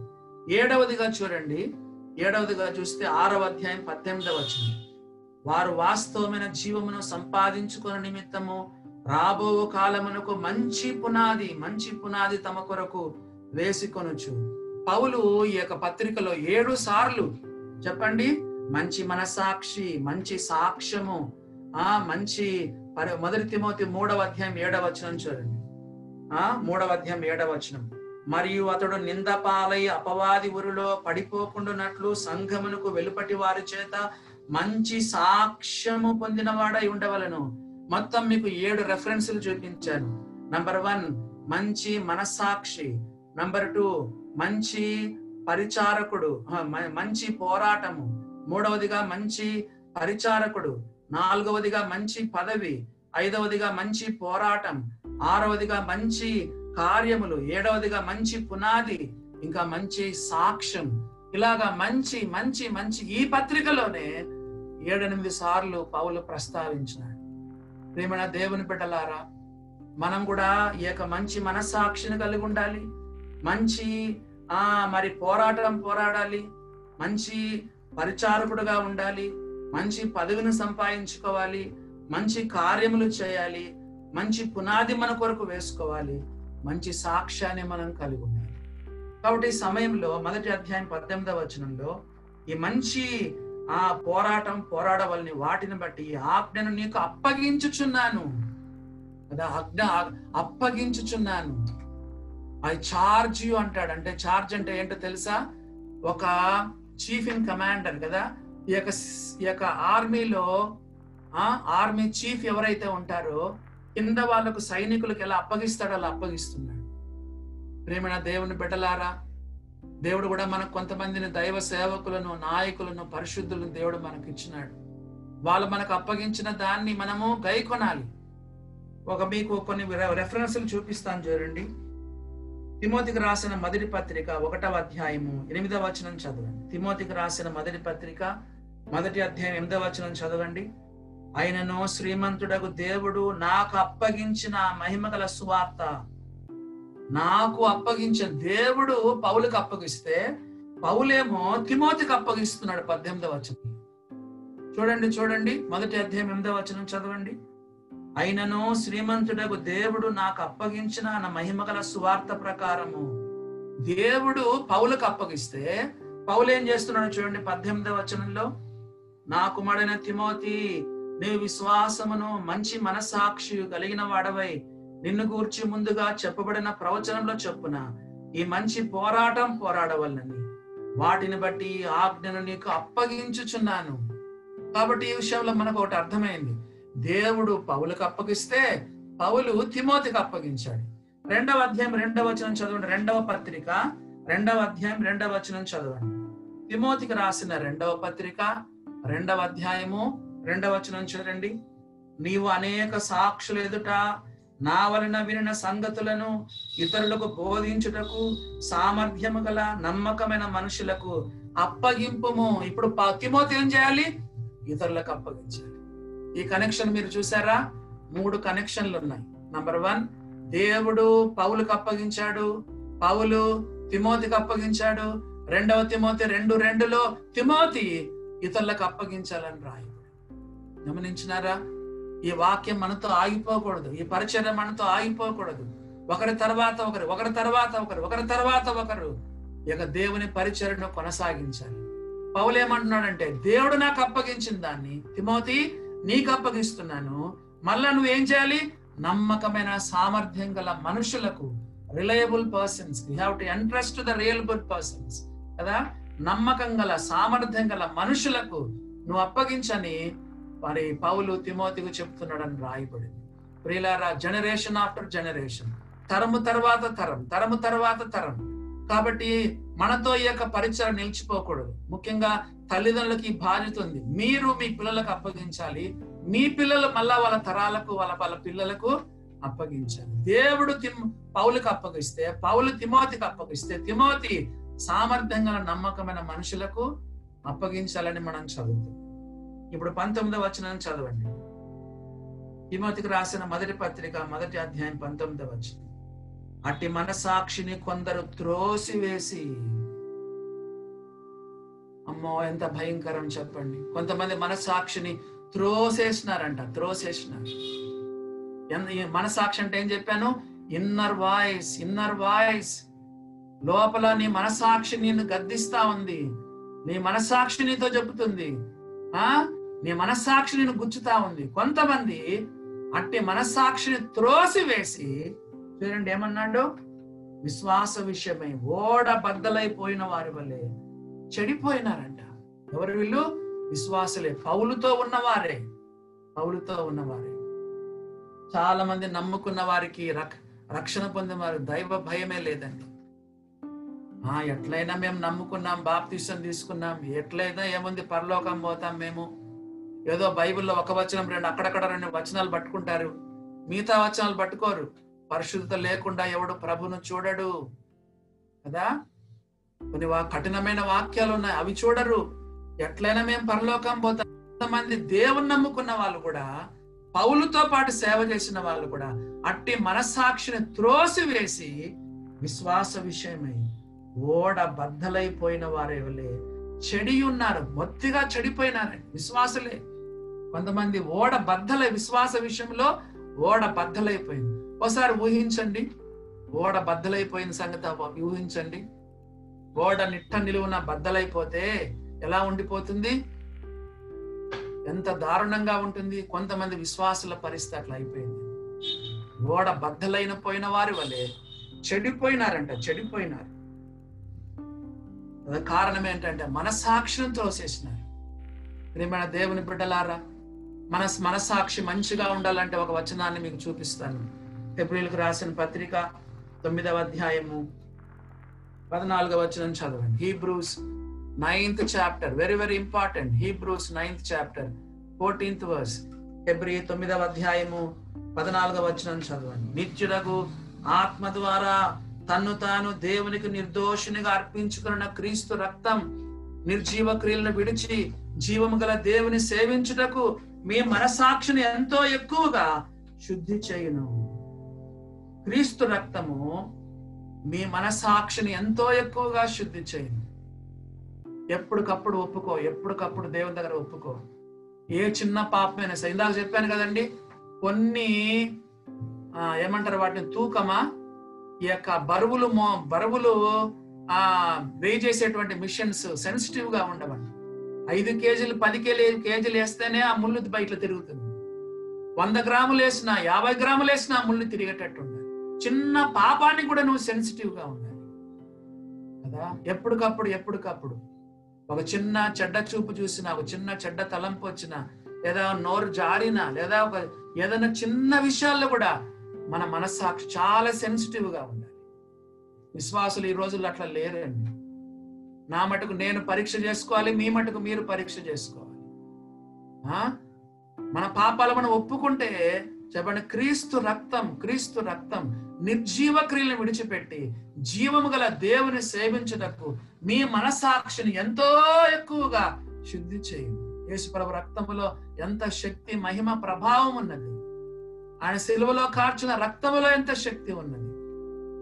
ఏడవదిగా చూడండి. ఏడవదిగా చూస్తే ఆరవ అధ్యాయం పద్దెనిమిదవ వచనం వారు వాస్తవమైన జీవమును సంపాదించుకున్న నిమిత్తము రాబో కాలమునకు మంచి పునాది మంచి పునాది తమ కొరకు వేసుకొనొచ్చు పౌలు ఈ యొక్క పత్రికలో ఏడు సార్లు చెప్పండి? మంచి మనసాక్షి మంచి సాక్ష్యము ఆ మంచి పరి మొదటి తిమోతి మూడవ అధ్యాయం ఏడవ వచనం చూడండి. ఆ మూడవ అధ్యాయం ఏడవ వచనం. మరియు అతడు నిందపాలై అపవాది ఉరిలో పడిపోకుండానట్లు సంఘమునకు వెలుపటి వారి చేత మంచి సాక్ష్యము పొందినవాడై ఉండవలను. మొత్తం మీకు ఏడు రెఫరెన్సులు చూపించాను. నంబర్ వన్ మంచి మనస్సాక్షి. నంబర్ టూ మంచి పరిచారకుడు. మంచి పోరాటము. మూడవదిగా మంచి పరిచారకుడు. నాలుగవదిగా మంచి పదవి. ఐదవదిగా మంచి పోరాటం. ఆరవదిగా మంచి కార్యములు. ఏడవదిగా మంచి పునాది. ఇంకా మంచి సాక్ష్యం. ఇలాగా మంచి మంచి మంచి ఈ పత్రికలోనే ఏడెనిమిది సార్లు పౌలు ప్రస్తావించినాడు. ప్రేమణ దేవుని బిడ్డలారా మనం కూడా ఈ యొక్క మంచి మనస్సాక్షిని కలిగి ఉండాలి. మంచి ఆ మరి పోరాటం పోరాడాలి. మంచి పరిచారకుడుగా ఉండాలి. మంచి పదవిని సంపాదించుకోవాలి. మంచి కార్యములు చేయాలి. మంచి పునాది మన కొరకు వేసుకోవాలి. మంచి సాక్ష్యాన్ని మనం కలిగి ఉండాలి. కాబట్టి ఈ సమయంలో మొదటి అధ్యాయం పద్దెనిమిదవ వచనంలో ఈ మంచి ఆ పోరాటం పోరాడవలని వాటిని బట్టి ఆజ్ఞను నీకు అప్పగించుచున్నాను. కదా ఆజ్ఞ అప్పగించుచున్నాను. ఐ చార్జ్ యు అంటాడు. అంటే చార్జ్ అంటే ఏంటో తెలుసా? ఒక చీఫ్ ఇన్ కమాండర్ కదా? ఈ యొక్క ఈ యొక్క ఆర్మీలో ఆ ఆర్మీ చీఫ్ ఎవరైతే ఉంటారో కింద వాళ్ళకు సైనికులకు ఎలా అప్పగిస్తాడో అలా అప్పగిస్తున్నాడు. ప్రేమణ దేవుని బిడ్డలారా దేవుడు కూడా మనకు కొంతమందిని దైవ సేవకులను నాయకులను పరిశుద్ధులను దేవుడు మనకు ఇచ్చినాడు వాళ్ళు మనకు అప్పగించిన దాన్ని మనము గైకొనాలి. ఒక మీకు కొన్ని రెఫరెన్స్లు చూపిస్తాను చూడండి. తిమోతికి రాసిన మొదటి పత్రిక ఒకటవ అధ్యాయము ఎనిమిదవ వచనం చదవండి. తిమోతికి రాసిన మొదటి పత్రిక మొదటి అధ్యాయం ఎనిమిదవ వచనం చదవండి. ఆయనను శ్రీమంతుడకు దేవుడు నాకు అప్పగించిన మహిమగల సువార్త నాకు అప్పగించిన దేవుడు పౌలుకి అప్పగిస్తే పౌలేమో తిమోతికి అప్పగిస్తున్నాడు పద్దెనిమిదవ వచనం చూడండి చూడండి మొదటి అధ్యాయం ఎనిమిదవ వచనం చదవండి. అయినను శ్రీమంతుడకు దేవుడు నాకు అప్పగించిన నా మహిమగల సువార్త ప్రకారము. దేవుడు పౌలకు అప్పగిస్తే పౌలు ఏం చేస్తున్నాడు చూడండి పద్దెనిమిదవ వచనంలో? నా కుమారుడైన తిమోతి నీ విశ్వాసమును మంచి మనసాక్షి కలిగిన వాడవై నిన్ను గూర్చి ముందుగా చెప్పబడిన ప్రవచనంలో చెప్పున ఈ మంచి పోరాటం పోరాడవలనని. వాటిని బట్టి ఆజ్ఞను నీకు అప్పగించుచున్నాను. కాబట్టి ఈ విషయంలో మనకు ఒకటి అర్థమైంది. దేవుడు పౌలకు అప్పగిస్తే పౌలు తిమోతికి అప్పగించాడు. రెండవ అధ్యాయం రెండవ వచనం చదవండి. రెండవ పత్రిక రెండవ అధ్యాయం రెండవ వచనం చదవండి. తిమోతికి రాసిన రెండవ పత్రిక రెండవ అధ్యాయము రెండవ వచనం చూడండి. నీవు అనేక సాక్షులు ఎదుట నా వలన వినిన సంగతులను ఇతరులకు బోధించుటకు సామర్థ్యము గల నమ్మకమైన మనుషులకు అప్పగింపుము. ఇప్పుడు ప- తిమోతి ఏం చేయాలి? ఇతరులకు అప్పగించాలి. ఈ కనెక్షన్ మీరు చూసారా మూడు కనెక్షన్లు ఉన్నాయి. నంబర్ వన్ దేవుడు పౌలుకు అప్పగించాడు పౌలు తిమోతికి అప్పగించాడు రెండవ తిమోతి రెండు రెండులో తిమోతి ఇతరులకు అప్పగించాలని రాయబడి గమనించినారా? ఈ వాక్యం మనతో ఆగిపోకూడదు. ఈ పరిచయం మనతో ఆగిపోకూడదు. ఒకరి తర్వాత ఒకరు ఒకరి తర్వాత ఒకరు ఒకరి తర్వాత ఒకరు. ఇక దేవుని పరిచయను కొనసాగించాలి. పౌలు ఏమంటున్నాడంటే దేవుడు నాకు అప్పగించిన దాన్ని తిమోతి నీకు అప్పగిస్తున్నాను. మళ్ళా నువ్వు ఏం చేయాలి? నమ్మకమైన సామర్థ్యం గల మనుషులకు reliable persons you have to entrust the reliable persons కదా? నమ్మకం గల సామర్థ్యం గల మనుషులకు నువ్వు అప్పగించని మరి పౌలు తిమోతికు చెప్తున్నాడని రాయబడింది. ప్రియులారా జనరేషన్ ఆఫ్టర్ జనరేషన్ తరము తర్వాత తరం తరము తర్వాత తరం. కాబట్టి మనతో ఈ యొక్క పరిచయం నిలిచిపోకూడదు. ముఖ్యంగా తల్లిదండ్రులకి బాధ్యత ఉంది. మీరు మీ పిల్లలకు అప్పగించాలి. మీ పిల్లలు మళ్ళా వాళ్ళ తరాలకు వాళ్ళ వాళ్ళ పిల్లలకు అప్పగించాలి. దేవుడు తిమ్ పౌలుకు అప్పగిస్తే పౌలు తిమోతికి అప్పగిస్తే తిమోతి సామర్థ్యం గల నమ్మకమైన మనుషులకు అప్పగించాలని మనం చదువుతాం. ఇప్పుడు పంతొమ్మిదవ వచనం చదవండి. తిమోతికి రాసిన మొదటి పత్రిక మొదటి అధ్యాయం పంతొమ్మిదవ వచనం. అట్టి మనసాక్షిని కొందరు త్రోసివేసి అమ్మో ఎంత భయంకరం చెప్పండి. కొంతమంది మనసాక్షిని త్రోసేసినారంట త్రోసేసినారు. మనసాక్షి అంటే ఏం చెప్పాను? Inner voice inner voice. లోపల నీ మనసాక్షి నిన్ను గద్దిస్తా ఉంది. నీ మనసాక్షి నీతో చెబుతుంది. ఆ? నీ మనస్సాక్షి నేను గుచ్చుతా ఉంది. కొంతమంది అట్టి మనసాక్షిని త్రోసివేసి చూడండి ఏమన్నాడు? విశ్వాస విషయమై ఓడ బద్దలైపోయిన వారి వల్లే చెడిపోయినారంట. ఎవరు వీళ్ళు? విశ్వాసులే. పౌలుతో ఉన్నవారే. పౌలుతో ఉన్నవారే. చాలా మంది నమ్ముకున్న వారికి రక్- రక్షణ పొందిన వారు దైవ భయమే లేదండి. ఆ ఎట్లయినా మేము నమ్ముకున్నాం బాప్తీసం తీసుకున్నాం ఎట్లయినా ఏముంది పరలోకం పోతాం మేము. ఏదో బైబిల్లో ఒక వచనం రెండు అక్కడక్కడ రెండు వచనాలు పట్టుకుంటారు. మిగతా వచనాలు పట్టుకోరు. పరిశుద్ధత లేకుండా ఎవడు ప్రభును చూడడు. కదా? కొన్ని వా- కఠినమైన వాక్యాలు ఉన్నాయి. అవి చూడరు. ఎట్లయినా మేము పరలోకం పోతాం. కొంతమంది దేవుని నమ్ముకున్న వాళ్ళు కూడా పౌలుతో పాటు సేవ చేసిన వాళ్ళు కూడా అట్టి మనస్సాక్షిని త్రోసివేసి విశ్వాస విషయమై ఓడ బద్దలైపోయిన వారే చెడి ఉన్నారు మొత్తిగా చెడిపోయినారు. విశ్వాసులే. కొంతమంది ఓడ బద్దల విశ్వాస విషయంలో ఓడ బద్దలైపోయింది. ఒకసారి ఊహించండి. ఓడ బద్దలైపోయిన సంగతి ఊహించండి. ఓడ నిట్ట నిలువున బద్దలైపోతే ఎలా ఉండిపోతుంది? ఎంత దారుణంగా ఉంటుంది. కొంతమంది విశ్వాసుల పరిస్థితి అట్లా అయిపోయింది. ఓడ బద్దలైన పోయిన వారి వలె చెడిపోయినారంట చెడిపోయినారు. కారణం ఏంటంటే మనసాక్షిని త్రోసేసినారు ప్రేమైన దేవుని బిడ్డలారా మన మనసాక్షి మంచిగా ఉండాలంటే ఒక వచనాన్ని మీకు చూపిస్తాను. ఫిబ్రిల్కి రాసిన పత్రిక తొమ్మిదవ అధ్యాయము పద్నాలుగవ వచనం చదవండి. Hebrews ninth chapter very very important Hebrews ninth chapter fourteenth verse ఫిబ్రి తొమ్మిదవ అధ్యాయము పద్నాలుగవ వచనం చదవండి. నిత్యుడకు ఆత్మ ద్వారా తన్ను తాను దేవునికి నిర్దోషునిగా అర్పించుకున్న క్రీస్తు రక్తం నిర్జీవ క్రియలను విడిచి జీవము గల దేవుని సేవించుటకు మీ మనసాక్షిని ఎంతో ఎక్కువగా శుద్ధి చేయును. క్రీస్తు రక్తము మీ మనసాక్షిని ఎంతో ఎక్కువగా శుద్ధి చేయును. ఎప్పటికప్పుడు ఒప్పుకో ఎప్పటికప్పుడు దేవుని దగ్గర ఒప్పుకో. ఏ చిన్న పాపమైనా సరే ఇందాక చెప్పాను కదండి కొన్ని ఏమంటారు వాటిని తూకమా? ఈ యొక్క బరువులు మో బరువులు ఆ వేయి చేసేటువంటి మిషన్స్ సెన్సిటివ్గా ఉండవండి. ఐదు కేజీలు పది కేజీలు కేజీలు వేస్తేనే ఆ ముళ్ళు బయట తిరుగుతుంది. వంద గ్రాములు వేసినా యాభై గ్రాములు వేసినా ఆ ముళ్ళు తిరిగేటట్టు ఉండాలి. చిన్న పాపానికి కూడా నువ్వు సెన్సిటివ్గా ఉండాలి. కదా? ఎప్పటికప్పుడు ఎప్పటికప్పుడు. ఒక చిన్న చెడ్డ చూపు చూసినా ఒక చిన్న చెడ్డ తలంపు వచ్చినా లేదా నోరు జారినా లేదా ఒక ఏదైనా చిన్న విషయాల్లో కూడా మన మనస్సాక్షి చాలా సెన్సిటివ్గా ఉండాలి. విశ్వాసులు ఈ రోజుల్లో అట్లా లేరండి. నా మటుకు నేను పరీక్ష చేసుకోవాలి మీ మటుకు మీరు పరీక్ష చేసుకోవాలి. ఆ? మన పాపాలు మనం ఒప్పుకుంటే చెప్పండి క్రీస్తు రక్తం క్రీస్తు రక్తం నిర్జీవ క్రియలను విడిచిపెట్టి జీవము గల దేవుని సేవించుటకు మీ మనసాక్షిని ఎంతో ఎక్కువగా శుద్ధి చేయండి యేసుప్రభు రక్తములో ఎంత శక్తి మహిమ ప్రభావం ఉన్నది. ఆయన సిలువలో కార్చిన రక్తములో ఎంత శక్తి ఉన్నది.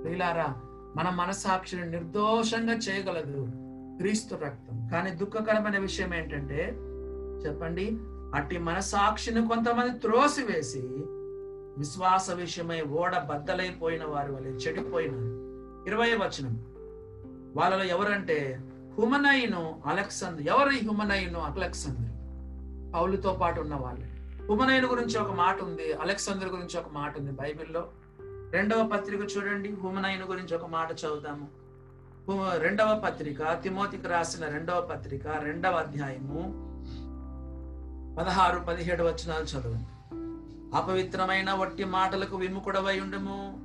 ప్రియులారా మన మనసాక్షిని నిర్దోషంగా చేయగలదు. క్రీస్తు రక్తం. కానీ దుఃఖకరమైన విషయం ఏంటంటే చెప్పండి అట్టి మనసాక్షిని కొంతమంది త్రోసివేసి విశ్వాస విషయమై ఓడ బద్దలైపోయిన వారి వల్ల చెడిపోయినారు. ఇరవై వచనం. వాళ్ళలో ఎవరంటే హుమనయిను అలెక్సందర్. ఎవరు ఈ హుమనయిను అలెక్సందర్? పౌలుతో పాటు ఉన్న వాళ్ళు. హుమనయిను గురించి ఒక మాట ఉంది అలెక్సందర్ గురించి ఒక మాట ఉంది బైబిల్లో. రెండవ పత్రిక చూడండి హుమనయిను గురించి ఒక మాట చదువుతాము రెండవ పత్రిక తిమోతికి రాసిన రెండవ పత్రిక రెండవ అధ్యాయము పదహారు పదిహేడు వచనాలు చదవండి అపవిత్రమైన వట్టి మాటలకు విముకుడవై ఉండము.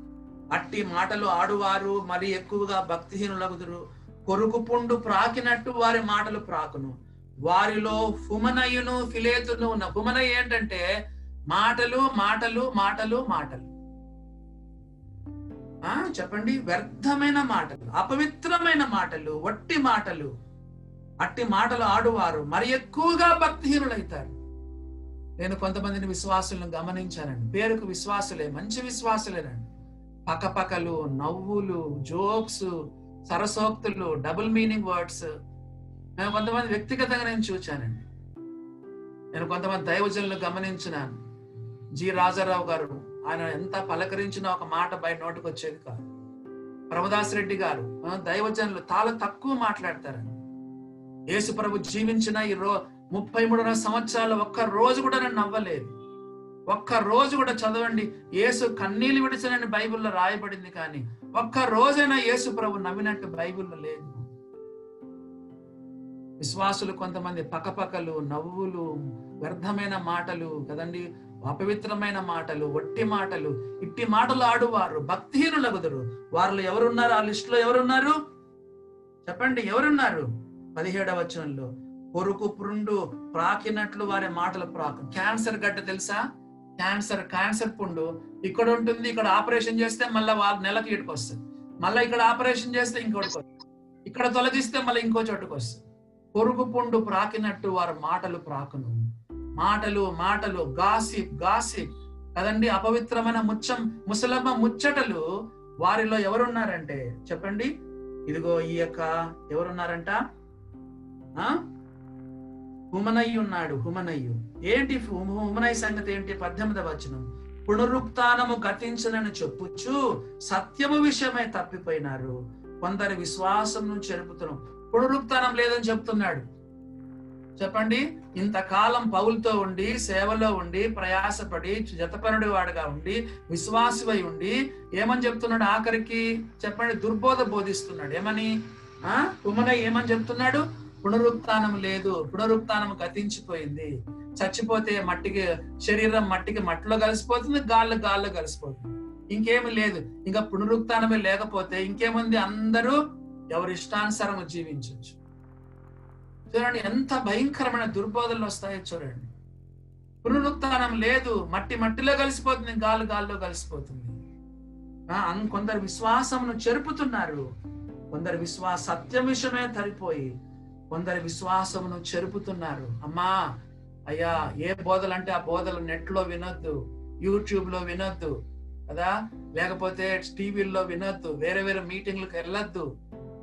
అట్టి మాటలు ఆడువారు మరి ఎక్కువగా భక్తిహీనులగుదురు. కొరుకు పుండు ప్రాకినట్టు వారి మాటలు ప్రాకును. వారిలో హుమనయును ఫిలేతును ఉన్న హుమనయ్య ఏంటంటే మాటలు మాటలు మాటలు మాటలు. ఆ చెప్పండి. వ్యర్థమైన మాటలు అపవిత్రమైన మాటలు వట్టి మాటలు. అట్టి మాటలు ఆడువారు మరి ఎక్కువగా భక్తిహీనులైతారు. నేను కొంతమందిని విశ్వాసులను గమనించానండి. పేరుకు విశ్వాసులే మంచి విశ్వాసులేనండి. పకపకలు నవ్వులు జోక్స్ సరసోక్తులు డబుల్ మీనింగ్ వర్డ్స్. నేను కొంతమంది వ్యక్తిగతంగా నేను చూచానండి. నేను కొంతమంది దైవజనులు గమనించినాను. జి. రాజారావు గారు ఆయన ఎంత పలకరించినా ఒక మాట బయట నోటికి వచ్చేది కాదు. ప్రభుదాస్ రెడ్డి గారు దైవజనులు చాలా తక్కువ మాట్లాడతారని. యేసు ప్రభు జీవించిన ఈ రో ముప్పై మూడున్నర సంవత్సరాలు ఒక్క రోజు కూడా నన్ను నవ్వలేదు. ఒక్క రోజు కూడా చదవండి యేసు కన్నీళ్ళు విడిచినని బైబిల్లో రాయబడింది కానీ ఒక్క రోజైనా యేసు ప్రభు నవ్వినట్టు బైబిల్లో లేదు. విశ్వాసులు కొంతమంది పకపకలు నవ్వులు వ్యర్థమైన మాటలు కదండి అపవిత్రమైన మాటలు ఒట్టి మాటలు ఇట్టి మాటలు ఆడువారు భక్తిహీనుల కుదరు వారిలో ఎవరున్నారు? ఆ లిస్టులో ఎవరున్నారు? చెప్పండి ఎవరున్నారు? పదిహేడవ వచనంలో కొరుకు పురుండు ప్రాకినట్లు వారి మాటలు ప్రాకు. క్యాన్సర్ గడ్డ తెలుసా? క్యాన్సర్ క్యాన్సర్ పుండు. ఇక్కడ ఉంటుంది ఇక్కడ ఆపరేషన్ చేస్తే మళ్ళీ వాళ్ళ నెలకి ఇటుకు వస్తుంది. మళ్ళీ ఇక్కడ ఆపరేషన్ చేస్తే ఇంకోటికి వస్తుంది. ఇక్కడ తొలగిస్తే మళ్ళీ ఇంకో చోటుకు వస్తుంది. పొరుగు పుండు ప్రాకినట్టు వారి మాటలు ప్రాకును. మాటలు మాటలు గాసిప్ గాసిప్. కదండి అపవిత్రమైన ముచ్చం ముసలమ్మ ముచ్చటలు వారిలో ఎవరున్నారంటే? చెప్పండి. ఇదిగో ఈ యొక్క ఎవరున్నారంట? హుమనయ్య ఉన్నాడు హుమనయ్యు ఏంటి హుమనయ్య సంగతి ఏంటి? పద్దెనిమిదవ వచనం. పునరుక్తానము గతించనని చెప్పుచ్చు సత్యము విషయమై తప్పిపోయినారు. కొందరి విశ్వాసం నుంచి చెరుపుతున్నాం పునరుక్తానం లేదని చెప్తున్నాడు. చెప్పండి? ఇంతకాలం పౌలతో ఉండి సేవలో ఉండి ప్రయాసపడి జతపరుడి వాడుగా ఉండి విశ్వాసమై ఉండి ఏమని చెప్తున్నాడు ఆఖరికి? చెప్పండి దుర్బోధ బోధిస్తున్నాడు. ఏమని? ఆ? కుమనయ్య ఏమని చెప్తున్నాడు? పునరుత్నం లేదు. పునరుత్నం గతించిపోయింది చచ్చిపోతే మట్టికి శరీరం మట్టికి మట్టిలో కలిసిపోతుంది గాల్లో గాల్లో కలిసిపోతుంది. ఇంకేమి లేదు. ఇంకా పునరుత్నమే లేకపోతే ఇంకేముంది? అందరూ ఎవరి ఇష్టానుసారం జీవించవచ్చు చూడండి ఎంత భయంకరమైన దుర్బోధనలు వస్తాయో చూడండి. పునరుత్నం లేదు మట్టి మట్టిలో కలిసిపోతుంది గాలి గాల్లో కలిసిపోతుంది. కొందరు విశ్వాసమును చెరుపుతున్నారు. కొందరు విశ్వాస సత్యం విషయమే తరిపోయి కొందరు విశ్వాసమును చెరుపుతున్నారు. అమ్మా అయ్యా ఏ బోధలు అంటే ఆ బోధలు నెట్లో వినొద్దు యూట్యూబ్లో వినొద్దు కదా? లేకపోతే టీవీల్లో వినొద్దు వేరే వేరే మీటింగ్లకు వెళ్ళొద్దు.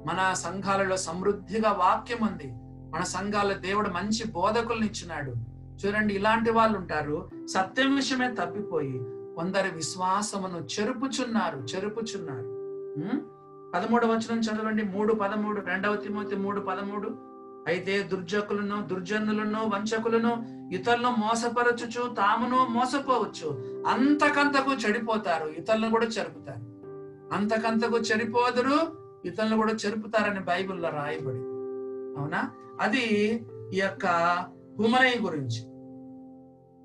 మన సంఘాలలో సమృద్ధిగా వాక్యం ఉంది. మన సంఘాల దేవుడు మంచి బోధకులను ఇచ్చినాడు. చూడండి ఇలాంటి వాళ్ళు ఉంటారు సత్యం విషయమే తప్పిపోయి కొందరు విశ్వాసమును చెరుపుచున్నారు చెరుపుచున్నారు. పదమూడు వచనం చదవండి. మూడు పదమూడు రెండవ తిమోతి మూడు పదమూడు. అయితే దుర్జకులను దుర్జనులను వంచకులను ఇతరులను మోసపరచుచు తామును మోసపోవచ్చు. అంతకంతకు చెడిపోతారు ఇతరులను కూడా చెరుపుతారు. అంతకంతకు చెడిపోదురు ఇతరులను కూడా చెరుపుతారని బైబిల్లో రాయబడి అవునా? అది ఈ యొక్క హుమనయ్య గురించి.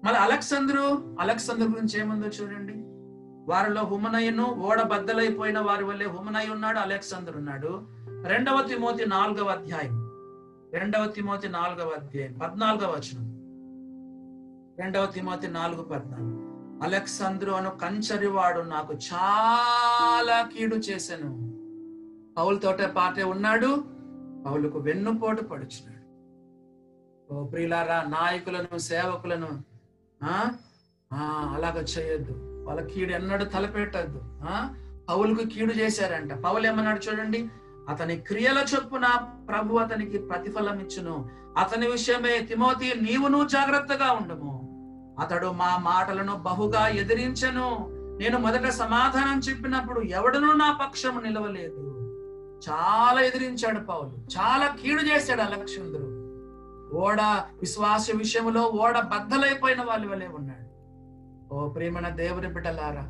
మళ్ళీ అలెక్సంద్రు అలెక్సంద్రు గురించి ఏముందో చూడండి. వారిలో హుమనయ్యను ఓడ బద్దలైపోయిన వారి వల్లే హుమనయ్య ఉన్నాడు అలెక్సాందర్ ఉన్నాడు. రెండవ తిమోతి నాలుగవ అధ్యాయం. రెండవ తిమోతి నాలుగవ అధ్యాయం. పద్నాలుగవ వచనం. రెండవ తిమోతి నాలుగు పద్నాలుగు. అలెక్సంద్రు అను కంచరివాడు నాకు చాలా కీడు చేశాను. పౌలతోటే పాటే ఉన్నాడు. పౌలకు వెన్నుపోటు పడుచున్నాడు. ఓ ప్రియులారా నాయకులను సేవకులను ఆ? ఆ అలాగ చేయొద్దు. వాళ్ళ కీడు ఎన్నడూ తలపెట్టద్దు. ఆ? పౌలకు కీడు చేశారంట. పౌలు ఏమన్నాడు చూడండి అతని క్రియల చొప్పున ప్రభు అతనికి ప్రతిఫలం ఇచ్చును. అతని విషయమే తిమోతి నీవును జాగ్రత్తగా ఉండము. అతడు మా మాటలను బహుగా ఎదిరించెను. నేను మొదట సమాధానం చెప్పినప్పుడు ఎవడనూ నా పక్షము నిలవలేదు. చాలా ఎదిరించాడు పౌలు. చాలా కీడు చేశాడు అలక్షంద్రుడు ఓడ విశ్వాస విషయంలో ఓడ బద్దలైపోయిన వాళ్ళ వలె ఉన్నాడు. ఓ ప్రేమన దేవుని బిడ్డలారా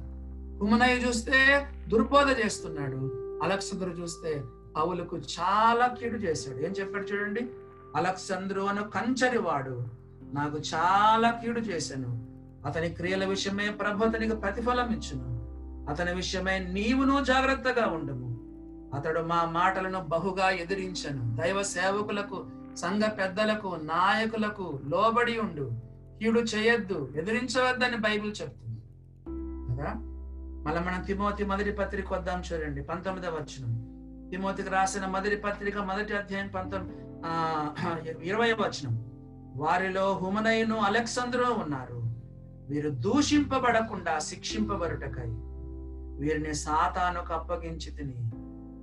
కుమనయ్య చూస్తే దుర్బోధ చేస్తున్నాడు. అలక్సంద్రు చూస్తే పౌలకు చాలా కీడు చేశాడు. ఏం చెప్పాడు చూడండి? అలక్సంద్రు అను కంచరివాడు. నాకు చాలా కీడు చేశాను. అతని క్రియల విషయమే ప్రభు అతనికి ప్రతిఫలం ఇచ్చును. అతని విషయమే నీవును జాగ్రత్తగా ఉండము. అతడు మా మాటలను బహుగా ఎదిరించను. దైవ సేవకులకు సంఘ పెద్దలకు నాయకులకు లోబడి ఉండు. కీడు చేయొద్దు. ఎదిరించవద్దని బైబిల్ చెప్తుంది. కదా? మళ్ళీ మనం తిమోతి మొదటి పత్రిక వద్దాం చూడండి పంతొమ్మిదవ వచనం. తిమోతికి రాసిన మొదటి పత్రిక మొదటి అధ్యాయం పంతొమ్మిది ఆ ఇరవై వచనం. వారిలో హుమనయును అలెక్సంద్రు ఉన్నారు. వీరు దూషింపబడకుండా శిక్షింపబడుటకై వీరిని సాతానుకు అప్పగించి తిని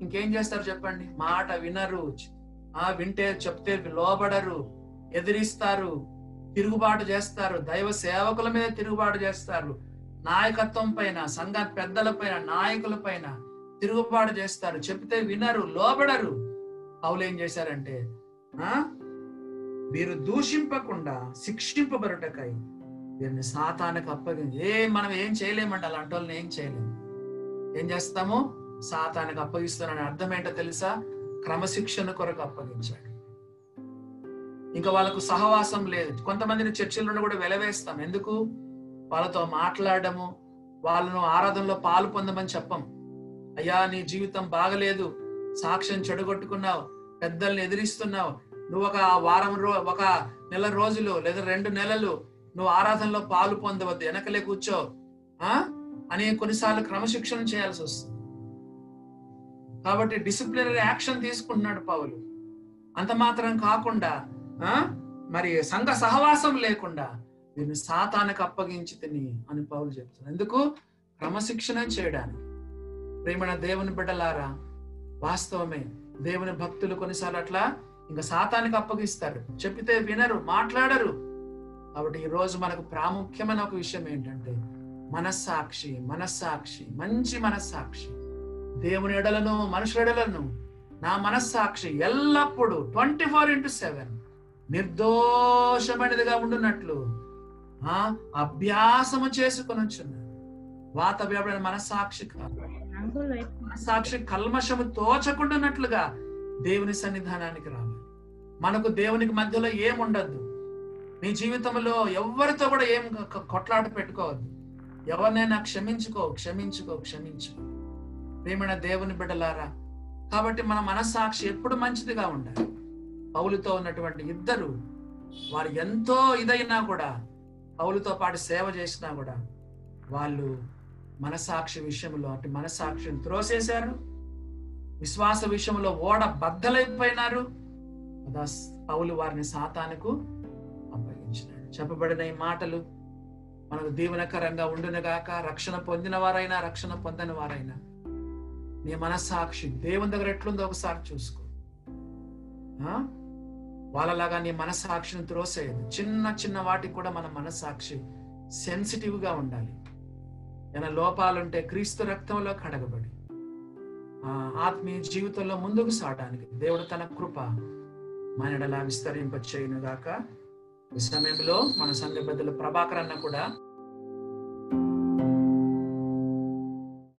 ఇంకేం చేస్తారు చెప్పండి? మాట వినరు. ఆ వింటే చెప్తే లోబడరు ఎదిరిస్తారు తిరుగుబాటు చేస్తారు. దైవ సేవకుల మీద తిరుగుబాటు చేస్తారు. నాయకత్వం పైన సంఘ పెద్దల పైన నాయకుల పైన తిరుగుబాటు చేస్తారు. చెప్తే వినరు లోబడరు. పౌలు ఏం చేశారంటే ఆ? వీరు దూషింపకుండా శిక్షింపబరుటకై వీరిని సాతానికి అప్పగించి. ఏ మనం ఏం చేయలేమండి అలాంటి వాళ్ళని ఏం చేయలేము. ఏం చేస్తాము? సాతానికి అప్పగిస్తున్నాడని అర్థం ఏంటో తెలుసా? క్రమశిక్షణ కొరకు అప్పగించాడు. ఇంకా వాళ్ళకు సహవాసం లేదు. కొంతమందిని చర్చిలను కూడా వెలవేస్తాం. ఎందుకు? వాళ్ళతో మాట్లాడము వాళ్ళను ఆరాధనలో పాలు పొందమని చెప్పం. అయ్యా నీ జీవితం బాగలేదు. సాక్ష్యం చెడగొట్టుకున్నావు. పెద్దల్ని ఎదిరిస్తున్నావు. నువ్వు ఒక వారం రో ఒక నెల రోజులు లేదా రెండు నెలలు నువ్వు ఆరాధనలో పాలు పొందవద్దు. వెనకలే కూర్చో. ఆ? అని కొన్నిసార్లు క్రమశిక్షణ చేయాల్సి వస్తుంది. కాబట్టి డిసిప్లినరీ యాక్షన్ తీసుకుంటున్నాడు పౌలు. అంత మాత్రం కాకుండా ఆ? మరి సంఘ సహవాసం లేకుండా దీన్ని సాతానికి అప్పగించి తిని అని పౌలు చెప్తున్నాడు. ఎందుకు? క్రమశిక్షణ చేయడానికి. ప్రేమణ దేవుని బిడ్డలారా వాస్తవమే దేవుని భక్తులు కొన్నిసార్లు అట్లా ఇంకా సాతానికి అప్పగిస్తారు. చెప్పితే వినరు మాట్లాడరు. కాబట్టి ఈరోజు రోజు మనకు ప్రాముఖ్యమైన ఒక విషయం ఏంటంటే మనస్సాక్షి మనస్సాక్షి మంచి మనస్సాక్షి. దేవుని ఎడలను మనుషుల ఎడలను నా మనస్సాక్షి ఎల్లప్పుడూ ట్వంటీ ఫోర్ ఇంటూ సెవెన్ నిర్దోషమైనదిగా ఉండున్నట్లు ఆ అభ్యాసము చేసుకుని వచ్చున్నాడు వాత వ్యాపడిన మనస్సాక్షి మనస్సాక్షి కల్మషము తోచకుండానట్లుగా దేవుని సన్నిధానానికి రావాలి. మనకు దేవునికి మధ్యలో ఏముండద్దు. నీ జీవితంలో ఎవరితో కూడా ఏం కొట్లాట పెట్టుకోవద్దు. ఎవరినైనా క్షమించుకో క్షమించుకో క్షమించుకో. ప్రేమణ దేవుని బిడ్డలారా కాబట్టి మన మనస్సాక్షి ఎప్పుడు మంచిదిగా ఉండాలి. పౌలుతో ఉన్నటువంటి ఇద్దరు వారు ఎంతో ఇదైనా కూడా పౌలుతో పాటు సేవ చేసినా కూడా వాళ్ళు మనసాక్షి విషయంలో అంటే మనసాక్షిని త్రోసేశారు. విశ్వాస విషయంలో ఓడ బద్దలైపోయినారు. కదా పౌలు వారిని సాతానుకు అప్పగించినాడు. చెప్పబడిన ఈ మాటలు మనకు దీవెనకరంగా ఉండునగాక రక్షణ పొందిన వారైనా రక్షణ పొందని వారైనా నీ మనస్సాక్షి. దేవుని దగ్గర ఎట్లుందో ఒకసారి చూసుకో. ఆ? వాళ్ళలాగా నీ మనస్సాక్షిని త్రోసేయదు చిన్న చిన్న వాటికి కూడా మన మనస్సాక్షి సెన్సిటివ్గా ఉండాలి. ఏమైనా లోపాలుంటే క్రీస్తు రక్తంలో కడగబడి ఆ ఆత్మీయ జీవితంలో ముందుకు సాగడానికి దేవుడు తన కృప మనడలా విస్తరింప గాక ఈ సమయంలో మన సంఘ పెద్దలు ప్రభాకర్ అన్న కూడా